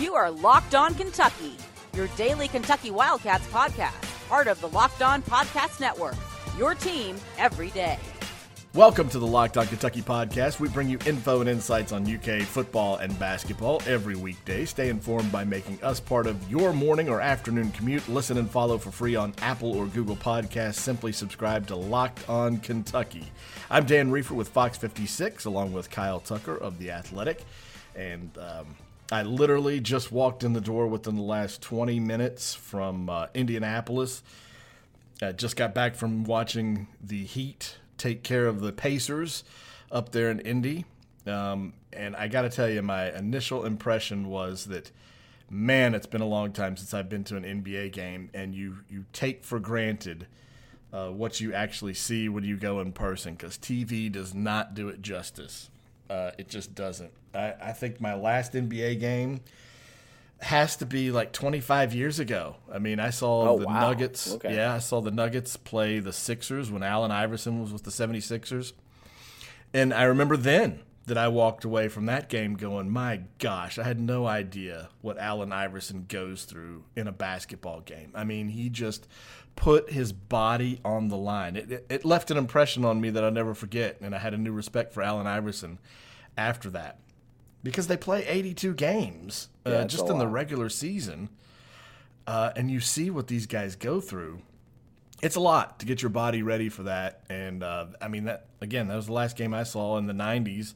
You are Locked On Kentucky, your daily Kentucky Wildcats podcast, part of the Locked On Podcast Network. Your team every day. Welcome to the Locked On Kentucky podcast. We bring you info and insights on UK football and basketball every weekday. Stay informed by making us part of your morning or afternoon commute. Listen and follow for free on Apple or Google Podcasts. Simply subscribe to Locked On Kentucky. I'm Dan Rieffer with Fox 56, along with Kyle Tucker of The Athletic. And um, I literally just walked in the door within the last 20 minutes from uh, Indianapolis. I just got back from watching the Heat take care of the Pacers up there in Indy. Um, and I got to tell you, my initial impression was that, man, it's been a long time since I've been to an NBA game, and you you take for granted uh, what you actually see when you go in person because TV does not do it justice. Uh, it just doesn't. I, I think my last NBA game has to be like 25 years ago. I mean, I saw Oh, the wow. Nuggets. Okay. Yeah, I saw the Nuggets play the Sixers when Allen Iverson was with the 76ers. And I remember then that I walked away from that game going, my gosh, I had no idea what Allen Iverson goes through in a basketball game. I mean, he just put his body on the line. It, it, it left an impression on me that I'll never forget. And I had a new respect for Allen Iverson after that because they play 82 games uh, Yeah, just in the regular season. Uh, and you see what these guys go through. It's a lot to get your body ready for that. And uh, I mean, that again, that was the last game I saw in the 90s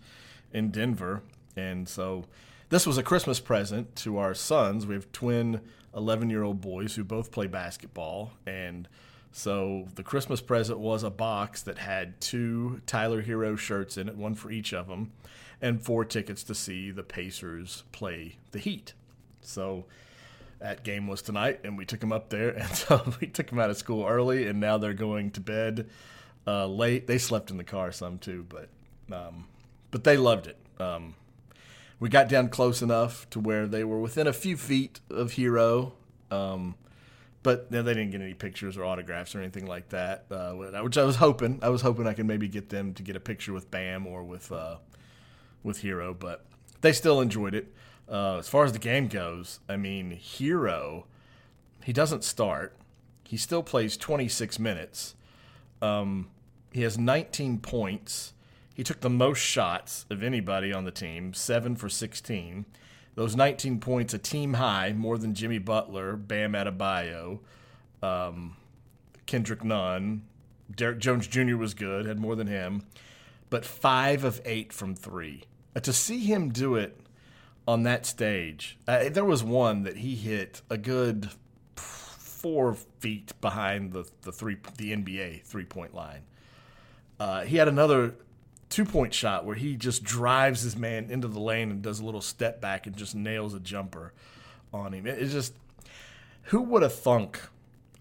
in Denver. And so this was a Christmas present to our sons. We have twin 11 year old boys who both play basketball. And so the Christmas present was a box that had two Tyler Herro shirts in it, one for each of them, and four tickets to see the Pacers play the Heat. So that game was tonight, and we took them up there, and so we took them out of school early, and now they're going to bed uh, late. They slept in the car some too, but um, but they loved it. Um, we got down close enough to where they were within a few feet of Herro, um, but you know, they didn't get any pictures or autographs or anything like that. Uh, which I was hoping. I was hoping I could maybe get them to get a picture with Bam or with uh, with Herro, but they still enjoyed it. Uh, as far as the game goes, I mean, Herro, he doesn't start. He still plays 26 minutes. Um, he has 19 points. He took the most shots of anybody on the team, seven for 16. Those 19 points, a team high, more than Jimmy Butler, Bam Adebayo, um, Kendrick Nunn. Derrick Jones Jr. was good, had more than him, but five of eight from three. Uh, to see him do it on that stage, uh, there was one that he hit a good four feet behind the the three the NBA three point line. Uh, he had another two point shot where he just drives his man into the lane and does a little step back and just nails a jumper on him. It- It's just who would have thunk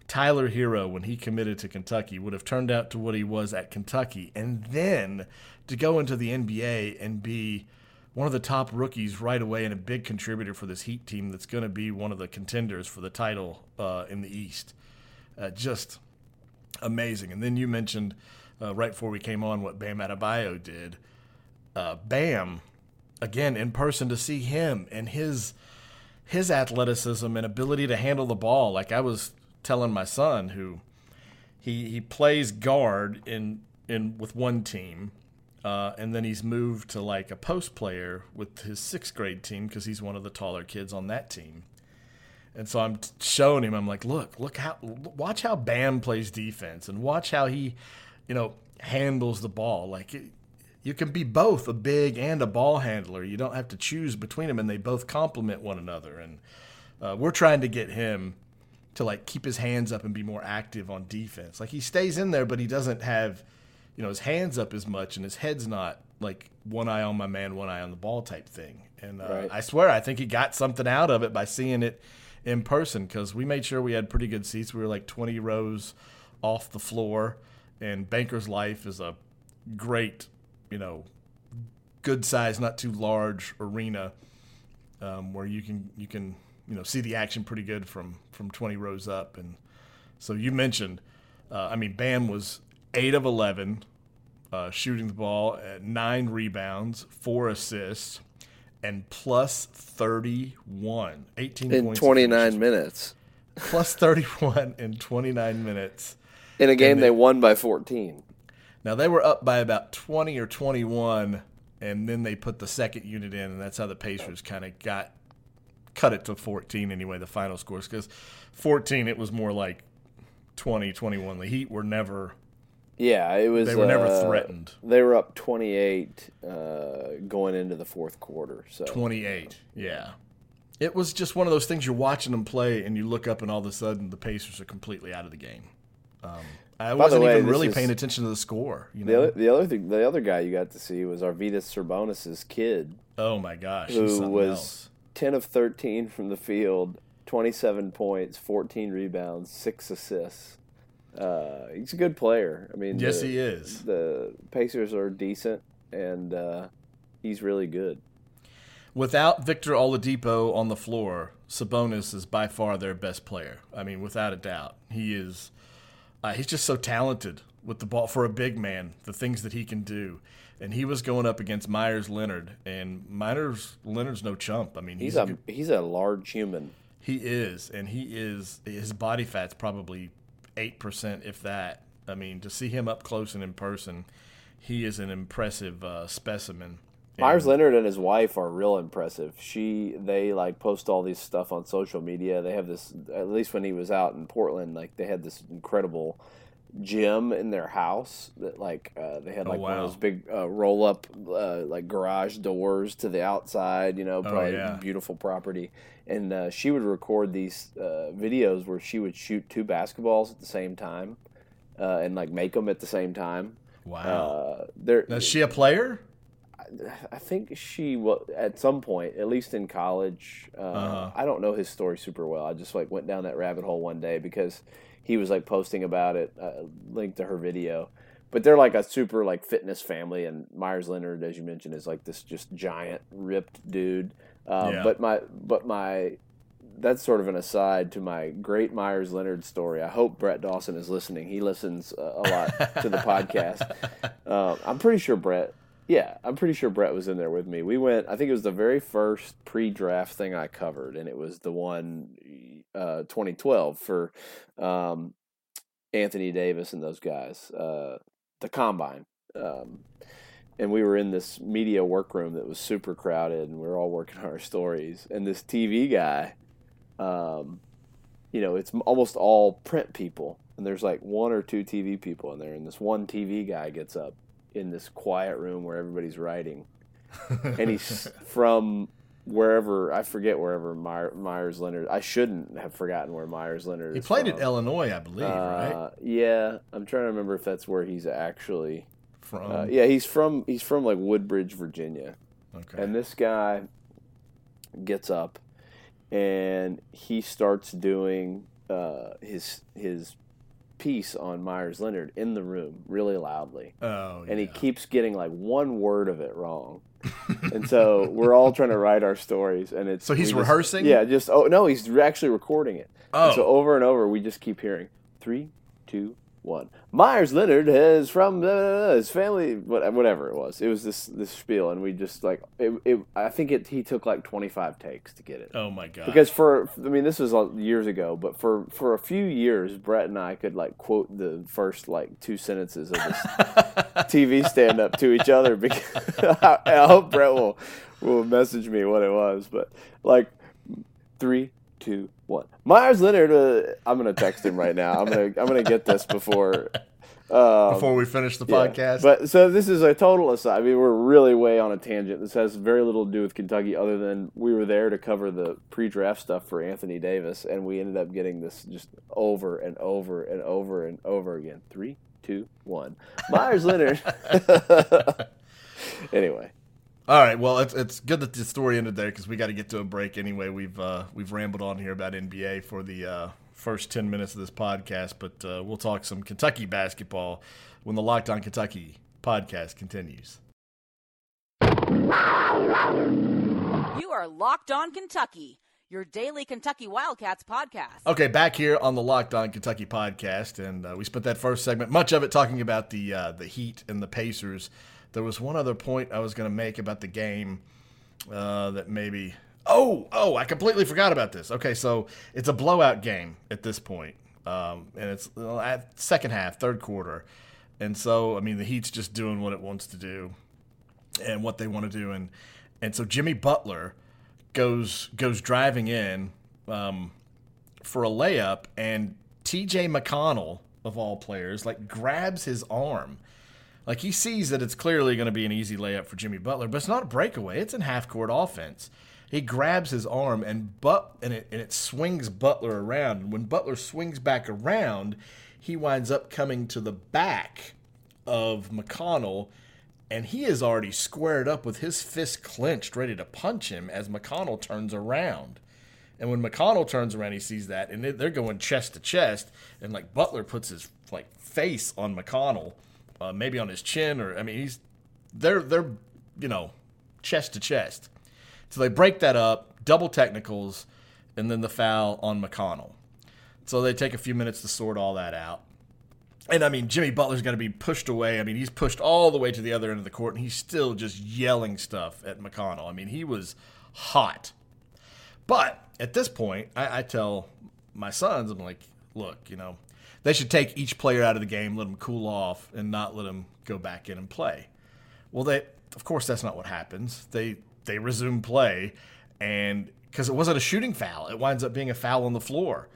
Tyler Herro when he committed to Kentucky would have turned out to what he was at Kentucky, and then to go into the NBA and be one of the top rookies right away and a big contributor for this Heat team that's going to be one of the contenders for the title uh, in the East. Uh, just amazing. And then you mentioned uh, right before we came on what Bam Adebayo did. Uh, Bam, again in person to see him and his his athleticism and ability to handle the ball. Like I was telling my son, who he he plays guard in in with one team, uh, and then he's moved to like a post player with his sixth grade team because he's one of the taller kids on that team. And so I'm showing him. I'm like, look, look how, watch how Bam plays defense, and watch how he, you know, handles the ball. Like it, you can be both a big and a ball handler. You don't have to choose between them, and they both complement one another. And uh, we're trying to get him to like keep his hands up and be more active on defense. Like he stays in there, but he doesn't have, you know, his hands up as much, and his head's not like one eye on my man, one eye on the ball type thing. And uh, Right. I swear, I think he got something out of it by seeing it in person because we made sure we had pretty good seats. We were like 20 rows off the floor, and Banker's Life is a great, you know, good size, not too large arena um, where you can you can you know see the action pretty good from from 20 rows up. And so you mentioned, uh, I mean, Bam was eight of 11, uh, shooting the ball at nine rebounds, four assists, and plus 31. 18 in points 29 minutes. Plus 31 in 29 minutes. In a game they- they won by 14. Now they were up by about 20 or 21, and then they put the second unit in, and that's how the Pacers kind of got cut it to 14 anyway. The final scores because 14 it was more like 20, 21. The Heat were never Yeah, it was. they were never uh, threatened. They were up 28 uh, going into the fourth quarter. So 28. Yeah. It was just one of those things you're watching them play, and you look up, and all of a sudden the Pacers are completely out of the game. Um, I the wasn't way, even really is- paying attention to the score. You the other, the other thing, the other guy you got to see was Arvydas Sabonis's kid, oh my gosh, who was else. 10 of 13 from the field, 27 points, 14 rebounds, six assists. Uh, he's a good player. I mean, Yes, the, he is. The Pacers are decent, and uh, he's really good. Without Victor Oladipo on the floor, Sabonis is by far their best player. I mean, without a doubt, he is. Uh, he's just so talented with the ball for a big man. The things that he can do, and he was going up against Meyers Leonard, and Meyers Leonard's no chump. I mean, He's he's, a a good- he's a large human. he is, and he is. His body fat's probably eight percent, if that. I mean, to see him up close and in person, he is an impressive uh, specimen. Meyers Leonard and his wife are real impressive. She they like post all these stuff on social media. They have this at least when he was out in Portland, like they had this incredible gym in their house that like uh, they had Oh, like one of those big uh, roll up uh, like garage doors to the outside. You know, probably Oh, yeah. beautiful property. And uh, she would record these uh, videos where she would shoot two basketballs at the same time uh, and like make them at the same time. Wow. Uh, is she a player? I think she at some point, at least in college. Uh, Uh-huh. I don't know his story super well. I just like went down that rabbit hole one day because he was like posting about it, uh, linked to her video. But they're like a super like fitness family, and Meyers Leonard, as you mentioned, is like this just giant ripped dude. Um, Yeah. But my but my that's sort of an aside to my great Meyers Leonard story. I hope Brett Dawson is listening. He listens uh, a lot to the podcast. Um, I'm pretty sure Brett. Yeah, I'm pretty sure Brett was in there with me. We went. I think it was the very first pre-draft thing I covered, and it was the one uh, 2012 for um, Anthony Davis and those guys. Uh, the combine. Um, and we were in this media workroom that was super crowded, and we were all working on our stories. And this TV guy, um, you know, it's almost all print people, and there's like one or two TV people in there. And this one TV guy gets up in this quiet room where everybody's writing, and he's from wherever I forget wherever Meyer, Meyers Leonard. I shouldn't have forgotten where Meyers Leonard. He played from. at Illinois, I believe, right? Uh, yeah, I'm trying to remember if that's where he's actually. From Uh, yeah, he's from he's from like Woodbridge, Virginia, okay, and this guy gets up and he starts doing uh, his his piece on Meyers Leonard in the room really loudly, oh, and he keeps getting like one word of it wrong. and so we're all trying to write our stories, and it's So he's just- rehearsing? Yeah, just oh no, he's actually recording it. And Oh. so over and over, we just keep hearing three, two, one. Meyers Leonard is from uh, his family, what- whatever it was. It was this this spiel, and we just like it. it I think it. He took like twenty five takes to get it. oh my god, Because for I mean this was uh, years ago, but for for a few years, Brett and I could like quote the first like two sentences of this TV stand up to each other. Because I, I hope Brett will will message me what it was, but like three, two, one. Meyers Leonard. Uh, I'm gonna text him right now. I'm gonna I'm gonna get this before. Um, before we finish the yeah. podcast. But so this is a total aside. I mean, we're really way on a tangent. This has very little to do with Kentucky, other than we were there to cover the pre-draft stuff for Anthony Davis, and we ended up getting this just over and over and over and over again. Three, two, one. Meyers Leonard. anyway, All right. Well, it's it's good that the story ended there because we got to get to a break anyway. We've uh, we've rambled on here about NBA for the uh, first ten minutes of this podcast, but uh, we'll talk some Kentucky basketball when the Locked On Kentucky podcast continues. You are Locked On Kentucky, your daily Kentucky Wildcats podcast. Okay, back here on the Locked On Kentucky podcast, and uh, we spent that first segment, much of it talking about the uh, the Heat and the Pacers. There was one other point I was going to make about the game uh, that maybe. Oh, oh, I completely forgot about this. Okay, so it's a blowout game at this point, um, and it's at second half, third quarter, and so I mean the Heat's just doing what it wants to do, and what they want to do, and and so Jimmy Butler goes goes driving in um, for a layup, and T.J. McConnell of all players like grabs his arm. Like he sees that it's clearly going to be an easy layup for Jimmy Butler, but it's not a breakaway. It's in half court offense. He grabs his arm and but and it and it swings Butler around. And when Butler swings back around, he winds up coming to the back of McConnell and he is already squared up with his fist clenched, ready to punch him as McConnell turns around. And when McConnell turns around, he sees that, and they're going chest to chest, and like Butler puts his like face on McConnell, uh, maybe on his chin, or I mean, he's they're they're you know chest to chest. So they break that up, double technicals, and then the foul on McConnell. So they take a few minutes to sort all that out. And I mean, Jimmy Butler's got to be pushed away. I mean, he's pushed all the way to the other end of the court, and he's still just yelling stuff at McConnell. I mean, he was hot. But at this point, I, I tell my sons, I'm like, look, you know, they should take each player out of the game, let them cool off, and not let them go back in and play. Well, they, of course, that's not what happens. They they resume play, and because it wasn't a shooting foul, it winds up being a foul on the floor.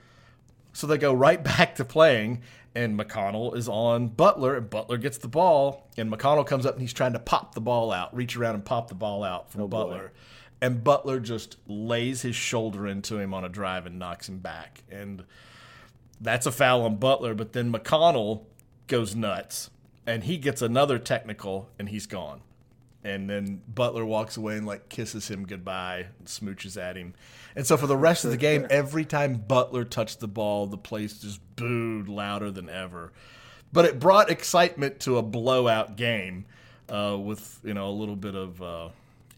So they go right back to playing, and McConnell is on Butler, and Butler gets the ball, and McConnell comes up and he's trying to pop the ball out, reach around and pop the ball out from oh, Butler. Boy. And Butler just lays his shoulder into him on a drive and knocks him back. And that's a foul on Butler, but then McConnell goes nuts and he gets another technical and he's gone and then Butler walks away and like kisses him goodbye and smooches at him. And so for the rest of the game, every time Butler touched the ball, the place just booed louder than ever. But it brought excitement to a blowout game uh, with you know a little bit of uh,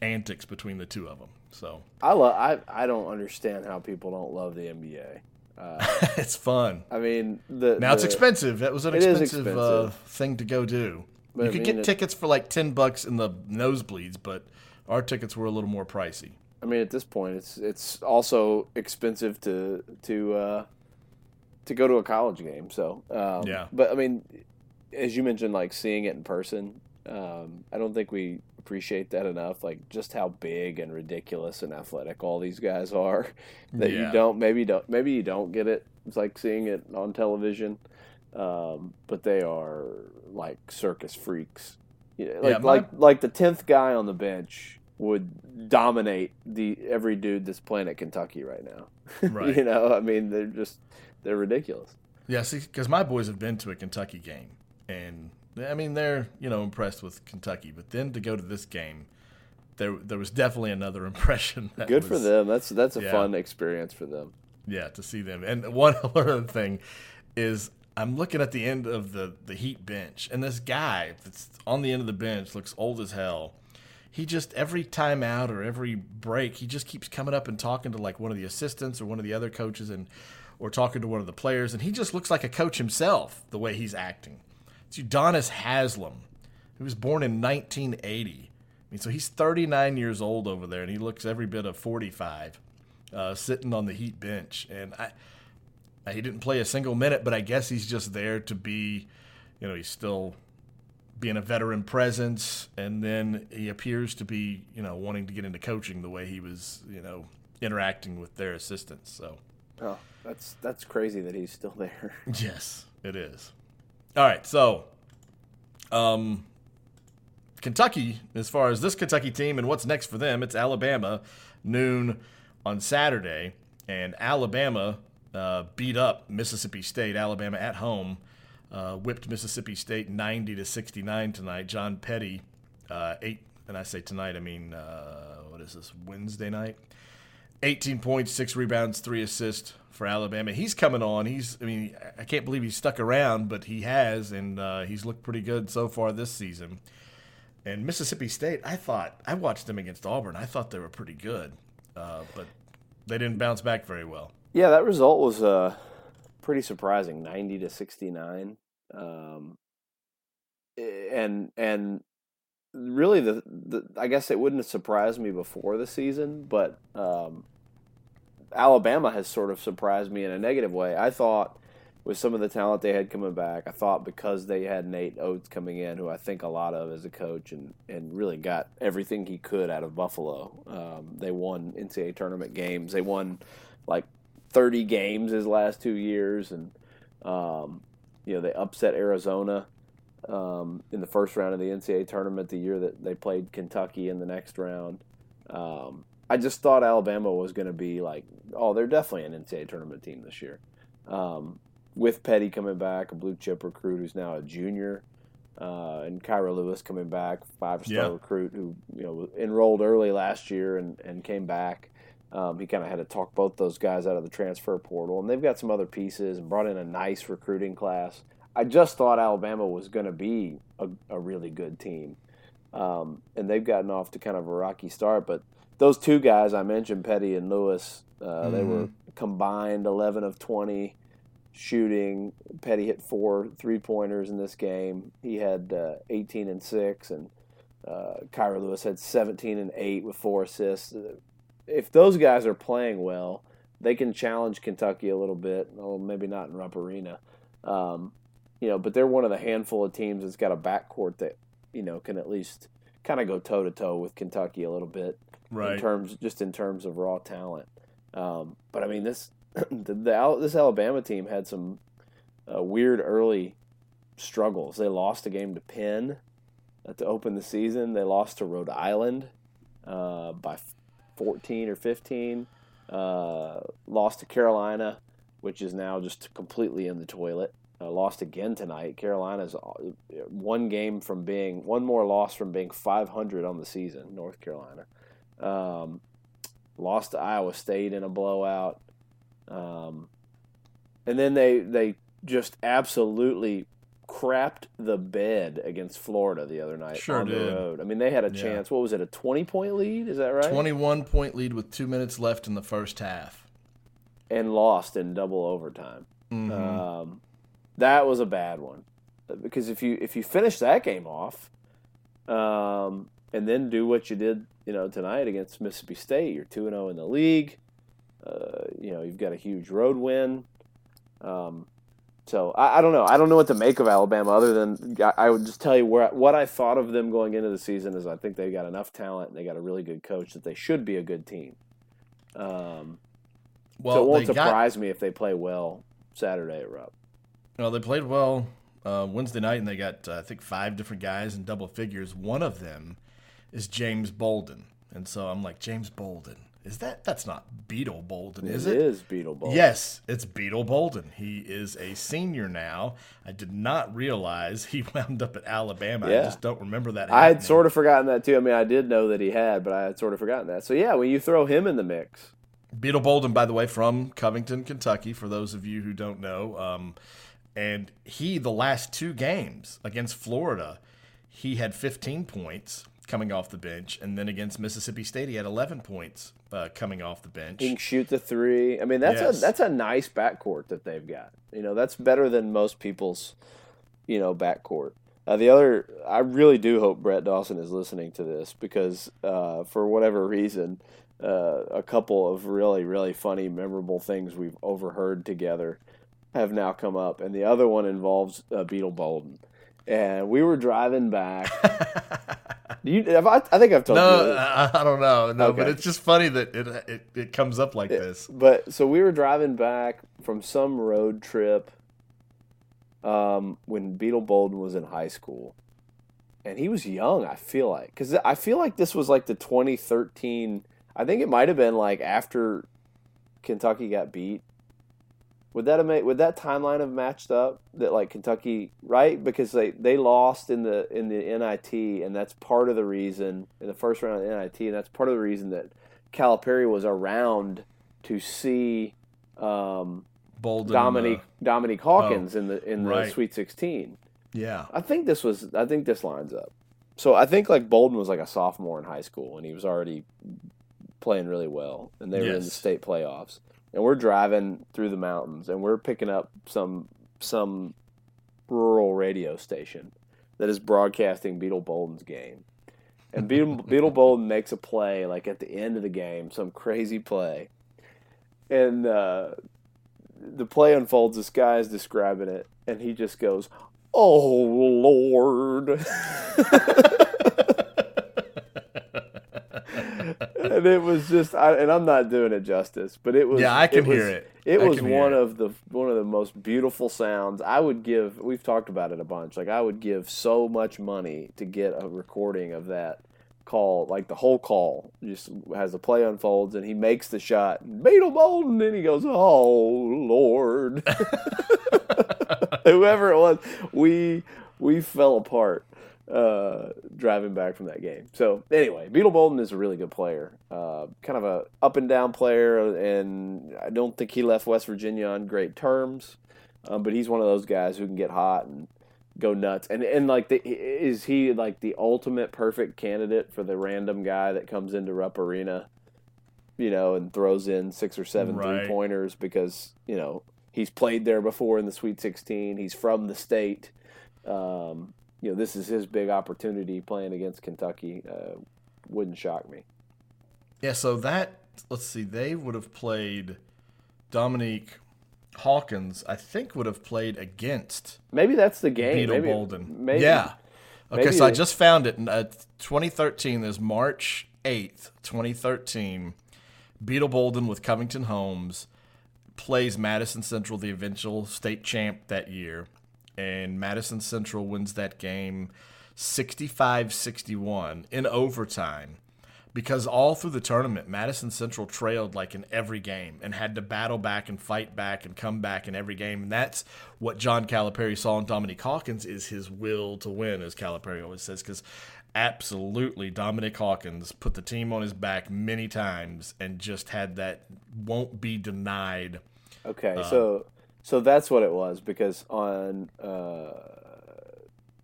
antics between the two of them. So I love I I don't understand how people don't love the NBA. Uh, it's fun. I mean, the, now the, it's expensive. That was an expensive, uh, thing to go do. But you I could mean, get tickets for like ten bucks in the nosebleeds, but our tickets were a little more pricey. I mean, at this point, it's it's also expensive to to uh, to go to a college game. So um, yeah, but I mean, as you mentioned, like seeing it in person, um, I don't think we appreciate that enough. Like just how big and ridiculous and athletic all these guys are. That yeah. you don't maybe don't maybe you don't get it. It's like seeing it on television. Um, but they are like circus freaks. like yeah, my... like like the tenth guy on the bench would dominate the every dude that's playing at Kentucky right now. Right. you know, I mean, they're just they're ridiculous. Yeah, see, because my boys have been to a Kentucky game, and I mean, they're you know impressed with Kentucky, but then to go to this game, there there was definitely another impression. Good was, for them. That's that's a yeah. fun experience for them. Yeah, to see them. And one other thing is I'm looking at the end of the the Heat bench, and this guy that's on the end of the bench looks old as hell. He just every time out or every break, he just keeps coming up and talking to like one of the assistants or one of the other coaches, and or talking to one of the players, and he just looks like a coach himself the way he's acting. It's Udonis Haslem, who was born in 1980. I mean, so he's 39 years old over there, and he looks every bit of 45, uh, sitting on the Heat bench, and I he didn't play a single minute, but I guess he's just there to be, you know, he's still being a veteran presence, and then he appears to be, you know, wanting to get into coaching the way he was, you know, interacting with their assistants. So, oh, that's that's crazy that he's still there. yes, it is. All right, so, um, Kentucky, as far as this Kentucky team and what's next for them, it's Alabama noon on Saturday, and Alabama uh, beat up Mississippi State. Alabama at home uh, whipped Mississippi State 90 to 69 tonight. John Petty, uh, eight, and I say tonight, I mean uh, what is this Wednesday night? 18 points, six rebounds, three assists for Alabama. He's coming on. He's, I mean, I can't believe he's stuck around, but he has, and uh, he's looked pretty good so far this season. And Mississippi State, I thought I watched them against Auburn. I thought they were pretty good, uh, but they didn't bounce back very well. Yeah, that result was uh, pretty surprising, ninety to sixty nine, um, and and really the, the I guess it wouldn't have surprised me before the season, but um, Alabama has sort of surprised me in a negative way. I thought with some of the talent they had coming back, I thought because they had Nate Oats coming in, who I think a lot of as a coach, and, and really got everything he could out of Buffalo. Um, they won NCAA tournament games. They won like 30 games his last two years, and um, you know they upset Arizona um, in the first round of the NCAA tournament the year that they played Kentucky in the next round. Um, I just thought Alabama was going to be like, oh, they're definitely an NCAA tournament team this year. Um, with Petty coming back, a blue chip recruit who's now a junior, uh, and Kira Lewis coming back, five star yeah. recruit who you know enrolled early last year and, and came back. Um, he kind of had to talk both those guys out of the transfer portal, and they've got some other pieces and brought in a nice recruiting class. I just thought Alabama was going to be a, a, really good team, um, and they've gotten off to kind of a rocky start. But those two guys I mentioned, Petty and Lewis, uh, mm-hmm. they were combined 11 of 20 shooting. Petty hit four three pointers in this game. He had uh, 18 and six, and uh, Kira Lewis had 17 and eight with four assists if those guys are playing well, they can challenge Kentucky a little bit. Well, maybe not in Rupp Arena, um, you know, but they're one of the handful of teams that's got a backcourt that you know can at least kind of go toe to toe with Kentucky a little bit right. in terms just in terms of raw talent. Um, but I mean this the, the, this Alabama team had some uh, weird early struggles. They lost a game to Penn uh, to open the season. They lost to Rhode Island uh, by 14 or 15. Uh, lost to Carolina, which is now just completely in the toilet. Uh, lost again tonight. Carolina's uh, one game from being one more loss from being 500 on the season. North Carolina um, lost to Iowa State in a blowout, um, and then they they just absolutely crapped the bed against Florida the other night sure on did. the road. I mean, they had a yeah. chance. What was it? A twenty point lead? Is that right? Twenty one point lead with two minutes left in the first half, and lost in double overtime. Mm-hmm. Um, that was a bad one because if you if you finish that game off, um, and then do what you did, you know, tonight against Mississippi State, you're two and zero oh in the league. Uh, you know, you've got a huge road win. Um, so I, I, don't know. I don't know what to make of Alabama other than I, I, would just tell you where what I thought of them going into the season is I think they've got enough talent and they got a really good coach that they should be a good team. Um, well, so it won't surprise got, me if they play well Saturday at Rupp. Well, they played well uh, Wednesday night and they got uh, I think five different guys in double figures. One of them is James Bolden, and so I'm like James Bolden is that that's not Beetle Bolden, is it? It is Beetle Bolden. Yes, it's Beetle Bolden. He is a senior now. I did not realize he wound up at Alabama. Yeah. I just don't remember that. Happening. I had sort of forgotten that too. I mean, I did know that he had, but I had sort of forgotten that. So yeah, when you throw him in the mix, Beetle Bolden, by the way, from Covington, Kentucky. For those of you who don't know, um, and he the last two games against Florida, he had 15 points coming off the bench, and then against Mississippi State, he had 11 points uh, coming off the bench. He can shoot the three. I mean, that's yes. a that's a nice backcourt that they've got. You know, that's better than most people's, you know, backcourt. Uh, the other, I really do hope Brett Dawson is listening to this because uh, for whatever reason, uh, a couple of really really funny, memorable things we've overheard together have now come up, and the other one involves uh, Beetle Bolden. And we were driving back. You? I, I, think I've told no, you. No, I don't know. No, okay. but it's just funny that it it, it comes up like it, this. But so we were driving back from some road trip um, when Beetle Bolden was in high school, and he was young. I feel like because I feel like this was like the 2013. I think it might have been like after Kentucky got beat would that have made, would that timeline have matched up that like Kentucky right because they, they lost in the in the NIT and that's part of the reason in the first round of the NIT and that's part of the reason that Calipari was around to see um, Bolden, Dominique uh, Dominique Hawkins oh, in the in the right. Sweet Sixteen. Yeah, I think this was I think this lines up. So I think like Bolden was like a sophomore in high school and he was already playing really well, and they were in the state playoffs. And we're driving through the mountains, and we're picking up some some rural radio station that is broadcasting Beetle Bolden's game. And Beetle, Beetle Bolden makes a play like at the end of the game, some crazy play, and uh, the play unfolds. This guy is describing it, and he just goes, "Oh Lord." and it was just, I, and I'm not doing it justice, but it was. Yeah, I can was- hear it. It I was one it. of the one of the most beautiful sounds. I would give. We've talked about it a bunch. Like I would give so much money to get a recording of that call, like the whole call, just as the play unfolds, and he makes the shot, Beetle Bolden, and then he goes, "Oh Lord." Whoever it was, we we fell apart uh, driving back from that game. So anyway, Beetle Bolden is a really good player, uh, kind of a up and down player, and I don't think he left West Virginia on great terms. Um, but he's one of those guys who can get hot and go nuts. And and like, the, is he like the ultimate perfect candidate for the random guy that comes into Rupp Arena, you know, and throws in six or seven Right. three pointers because you know he's played there before in the Sweet Sixteen. He's from the state. Um, you know, this is his big opportunity playing against Kentucky. Uh, wouldn't shock me. Yeah, so that let's see, they would have played Dominique Hawkins. I think would have played against Maybe that's the game. Beetle maybe, Bolden. Maybe, yeah. Okay, maybe so I just found it. in, Uh, 2013 is March 8th, 2013. Beetle Bolden with Covington Holmes plays Madison Central, the eventual state champ that year. And Madison Central wins that game 65 61 in overtime. Because all through the tournament, Madison Central trailed like in every game and had to battle back and fight back and come back in every game. And that's what John Calipari saw in Dominique Hawkins is his will to win, as Calipari always says. Because absolutely, Dominique Hawkins put the team on his back many times and just had that won't be denied. Okay, Uh, so so that's what it was because on uh,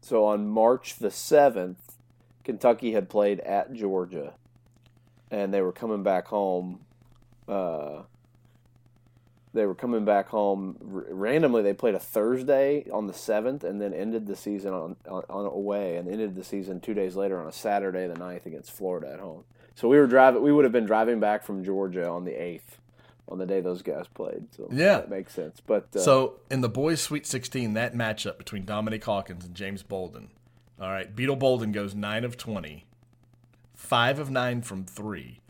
so on March the seventh, Kentucky had played at Georgia, and they were coming back home. Uh, they were coming back home randomly. They played a Thursday on the seventh, and then ended the season on, on on away, and ended the season two days later on a Saturday the 9th against Florida at home. So we were driving. We would have been driving back from Georgia on the eighth, on the day those guys played. So Yeah. that makes sense. But uh, So in the boys' Sweet 16, that matchup between Dominique Hawkins and James Bolden. All right, Beetle Bolden goes 9 of 20, 5 of 9 from 3,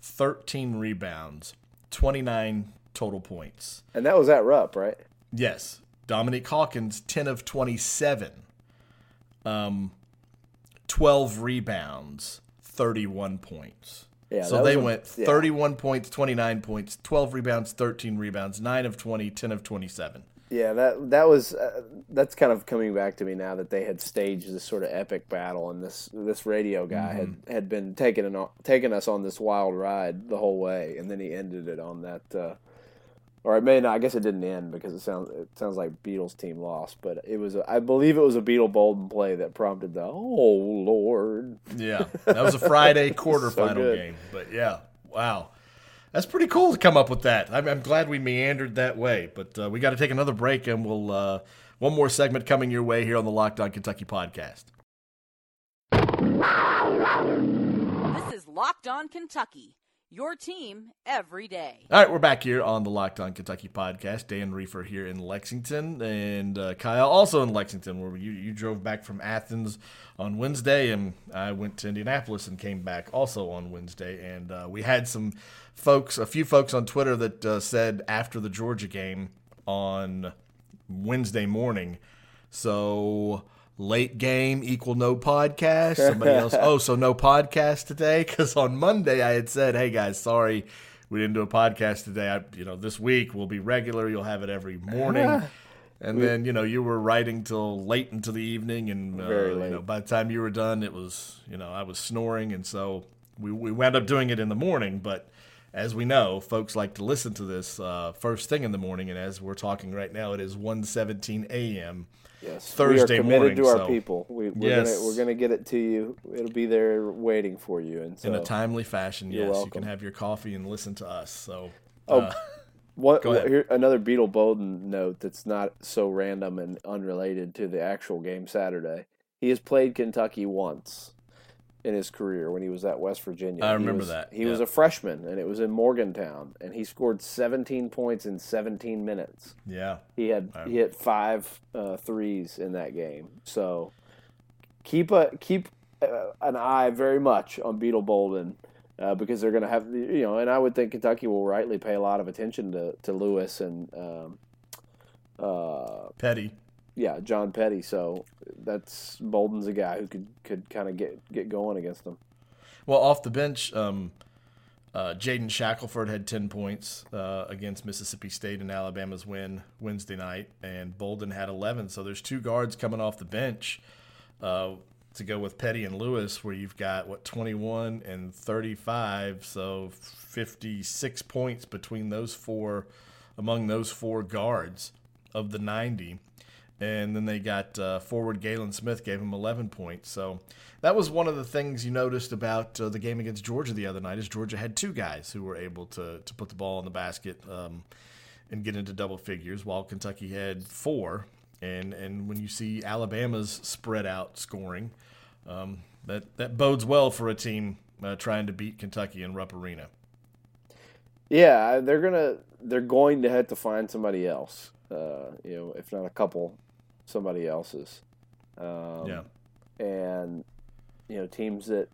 13 rebounds, 29 total points. and that was at Rupp, right? Yes, Dominique Hawkins 10 of 27, um, 12 rebounds, 31 points. Yeah. So they a- went yeah. 31 points, 29 points, 12 rebounds, 13 rebounds, 9 of 20, 10 of 27. Yeah, that that was uh, that's kind of coming back to me now that they had staged this sort of epic battle, and this this radio guy had Mm-hmm. had been taking an, taking us on this wild ride the whole way, and then he ended it on that. Uh, or it may not. I guess it didn't end because it sounds it sounds like Beetle's team lost, but it was a, I believe it was a Beetle Bolden play that prompted the oh lord. Yeah, that was a Friday quarterfinal good. game. But yeah, wow, that's pretty cool to come up with that. I'm, I'm glad we meandered that way. But uh, we got to take another break, and we'll uh, one more segment coming your way here on the Locked On Kentucky podcast. This is Locked On Kentucky, your team every day. All right, we're back here on the Locked On Kentucky podcast. Dan Rieffer here in Lexington, and uh, Kyle also in Lexington, where you, you drove back from Athens on Wednesday, and I went to Indianapolis and came back also on Wednesday. And uh, we had some folks, a few folks on Twitter that uh, said after the Georgia game on Wednesday morning, so late game equal no podcast. Somebody else, oh, so no podcast today? Because on Monday I had said, hey guys, sorry we didn't do a podcast today. I, you know, this week will be regular. You'll have it every morning. And then you know you were writing till late into the evening, and uh, Very you know by the time you were done, it was you know I was snoring, and so we we wound up doing it in the morning. But as we know, folks like to listen to this uh, first thing in the morning, and as we're talking right now, it is 1.17 a.m. Yes, Thursday we are committed morning, to our so- people. We, we're Yes. gonna we're gonna get it to you. It'll be there waiting for you. And so in a timely fashion. Yes, you can have your coffee and listen to us. So, Oh, uh, What, Go what- ahead. here another Beetle Bolden note that's not so random and unrelated to the actual game Saturday. He has played Kentucky once in his career when he was at West Virginia. I He remember was- that, He was a freshman and it was in Morgantown and he scored 17 points in 17 minutes. yeah, He had he hit five uh, threes in that game. So keep a keep uh, an eye very much on Beetle Bolden uh, because they're going to have you know, and I would think Kentucky will rightly pay a lot of attention to to Lewis and um, uh, Petty. Yeah John Petty. So that's Bolden's a guy who could could kind of get get going against them. Well, off the bench, um, uh, Jaden Shackelford had 10 points uh, against Mississippi State in Alabama's win Wednesday night, and Bolden had 11. So there's two guards coming off the bench uh, to go with Petty and Lewis, where you've got, what, 21 and 35. So 56 points between those four, among those four guards of the 90 and then they got uh, forward Galin Smith gave him 11 points. So that was one of the things you noticed about uh, the game against Georgia the other night. Is Georgia had two guys who were able to to put the ball in the basket um, and get into double figures, while Kentucky had four. And and when you see Alabama's spread out scoring, um, that that bodes well for a team uh, trying to beat Kentucky in Rupp Arena. Yeah, they're gonna they're going to have to find somebody else. Uh, you know, if not a couple, somebody else's. Um, yeah, and you know teams that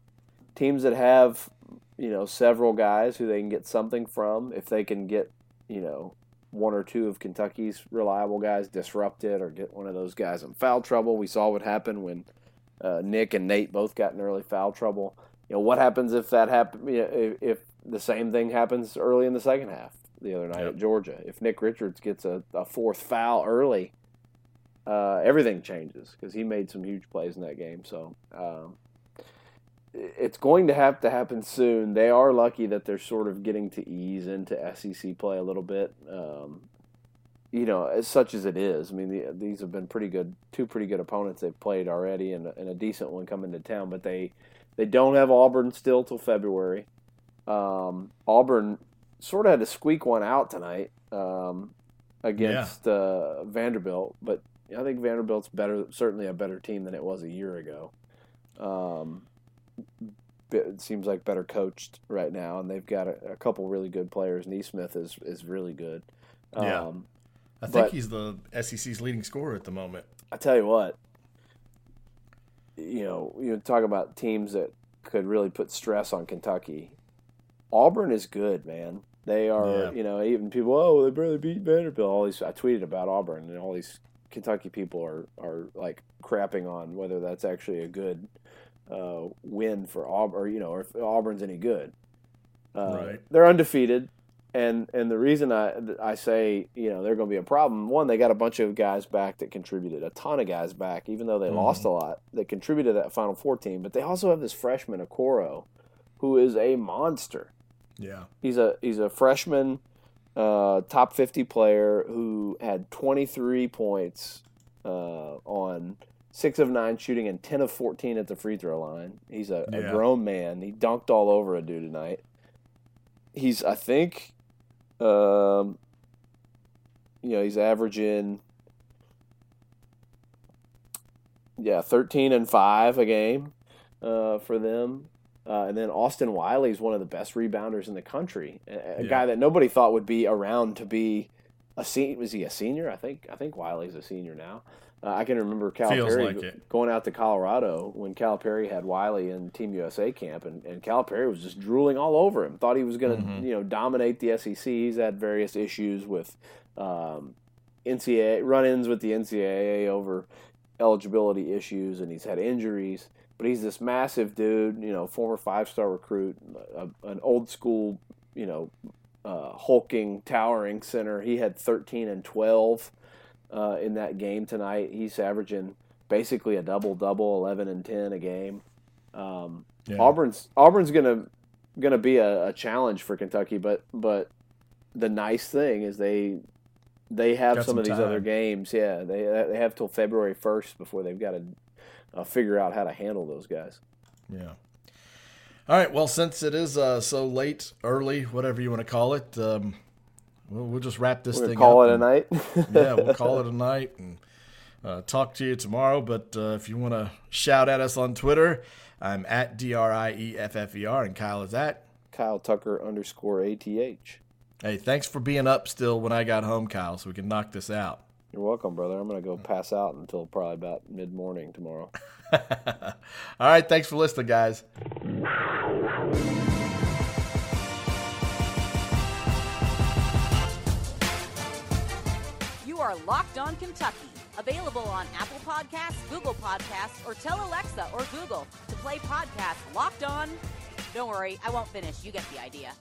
teams that have you know several guys who they can get something from if they can get you know one or two of Kentucky's reliable guys disrupted or get one of those guys in foul trouble. We saw what happened when uh, Nick and Nate both got in early foul trouble. You know what happens if that happen? You know, if, if the same thing happens early in the second half the other night Yep. at Georgia. If Nick Richards gets a, a fourth foul early, uh, everything changes because he made some huge plays in that game. So um, it's going to have to happen soon. They are lucky that they're sort of getting to ease into SEC play a little bit. Um, you know, as such as it is. I mean, the, these have been pretty good, two pretty good opponents they've played already, and, a- and a decent one coming to town. But they they don't have Auburn still till February. Um, Auburn sort of had to squeak one out tonight um, against uh, Vanderbilt, but I think Vanderbilt's better, certainly a better team than it was a year ago. Um, it seems like better coached right now, and they've got a, a couple really good players. Nesmith is is really good. Yeah. Um, I think he's the SEC's leading scorer at the moment. I tell you what, you know, you talk about teams that could really put stress on Kentucky. Auburn is good, man. They are, Yeah. you know, even people, oh, they barely beat Vanderbilt. All these, I tweeted about Auburn, and all these Kentucky people are are like crapping on whether that's actually a good uh, win for Auburn, or you know, or if Auburn's any good. Uh, Right. They're undefeated, and and the reason I I say you know they're going to be a problem. One, they got a bunch of guys back that contributed, a ton of guys back, even though they Mhm. lost a lot. That contributed that Final Four team, but they also have this freshman Okoro, who is a monster. Yeah. He's a he's a freshman, uh, top fifty player who had twenty three points uh, on six of nine shooting and ten of fourteen at the free throw line. He's a, a grown man. He dunked all over a dude tonight. He's I think, um, you know, he's averaging. Yeah, thirteen and five a game uh, for them. Uh, and then Austin Wiley is one of the best rebounders in the country. A, a Yeah. guy that nobody thought would be around to be a senior. Was he a senior? I think I think Wiley's a senior now. Uh, I can remember Calipari like going out to Colorado when Calipari had Wiley in Team USA camp, and, and Calipari was just drooling all over him. Thought he was going to Mhm. you know dominate the SEC. He's had various issues with um, NCAA run-ins with the NCAA over eligibility issues, and he's had injuries. But he's this massive dude, you know, former five-star recruit, a, an old school, you know, uh, hulking, towering center. He had 13 and 12 uh, in that game tonight. He's averaging basically a double double, 11 and 10 a game. Um, Yeah. Auburn's Auburn's gonna gonna be a, a challenge for Kentucky, but but the nice thing is they they have Got some, of these time. other games. Yeah, they they have till February first before they've got to uh, figure out how to handle those guys. Yeah. All right. Well, since it is uh, so late, early, whatever you want to call it, um, we'll, we'll just wrap this We're thing call it a night. yeah, we'll call it a night and uh, talk to you tomorrow. But uh, if you want to shout at us on Twitter, I'm at D R I E F F E R, and Kyle is at. Kyle Tucker underscore ATH. Hey, thanks for being up still when I got home, Kyle, so we can knock this out. You're welcome, brother. I'm gonna go pass out until probably about mid morning tomorrow. All right. Thanks for listening, guys. You are Locked On Kentucky. Available on Apple Podcasts, Google Podcasts, or tell Alexa or Google to play podcast Locked On. Don't worry, I won't finish. You get the idea.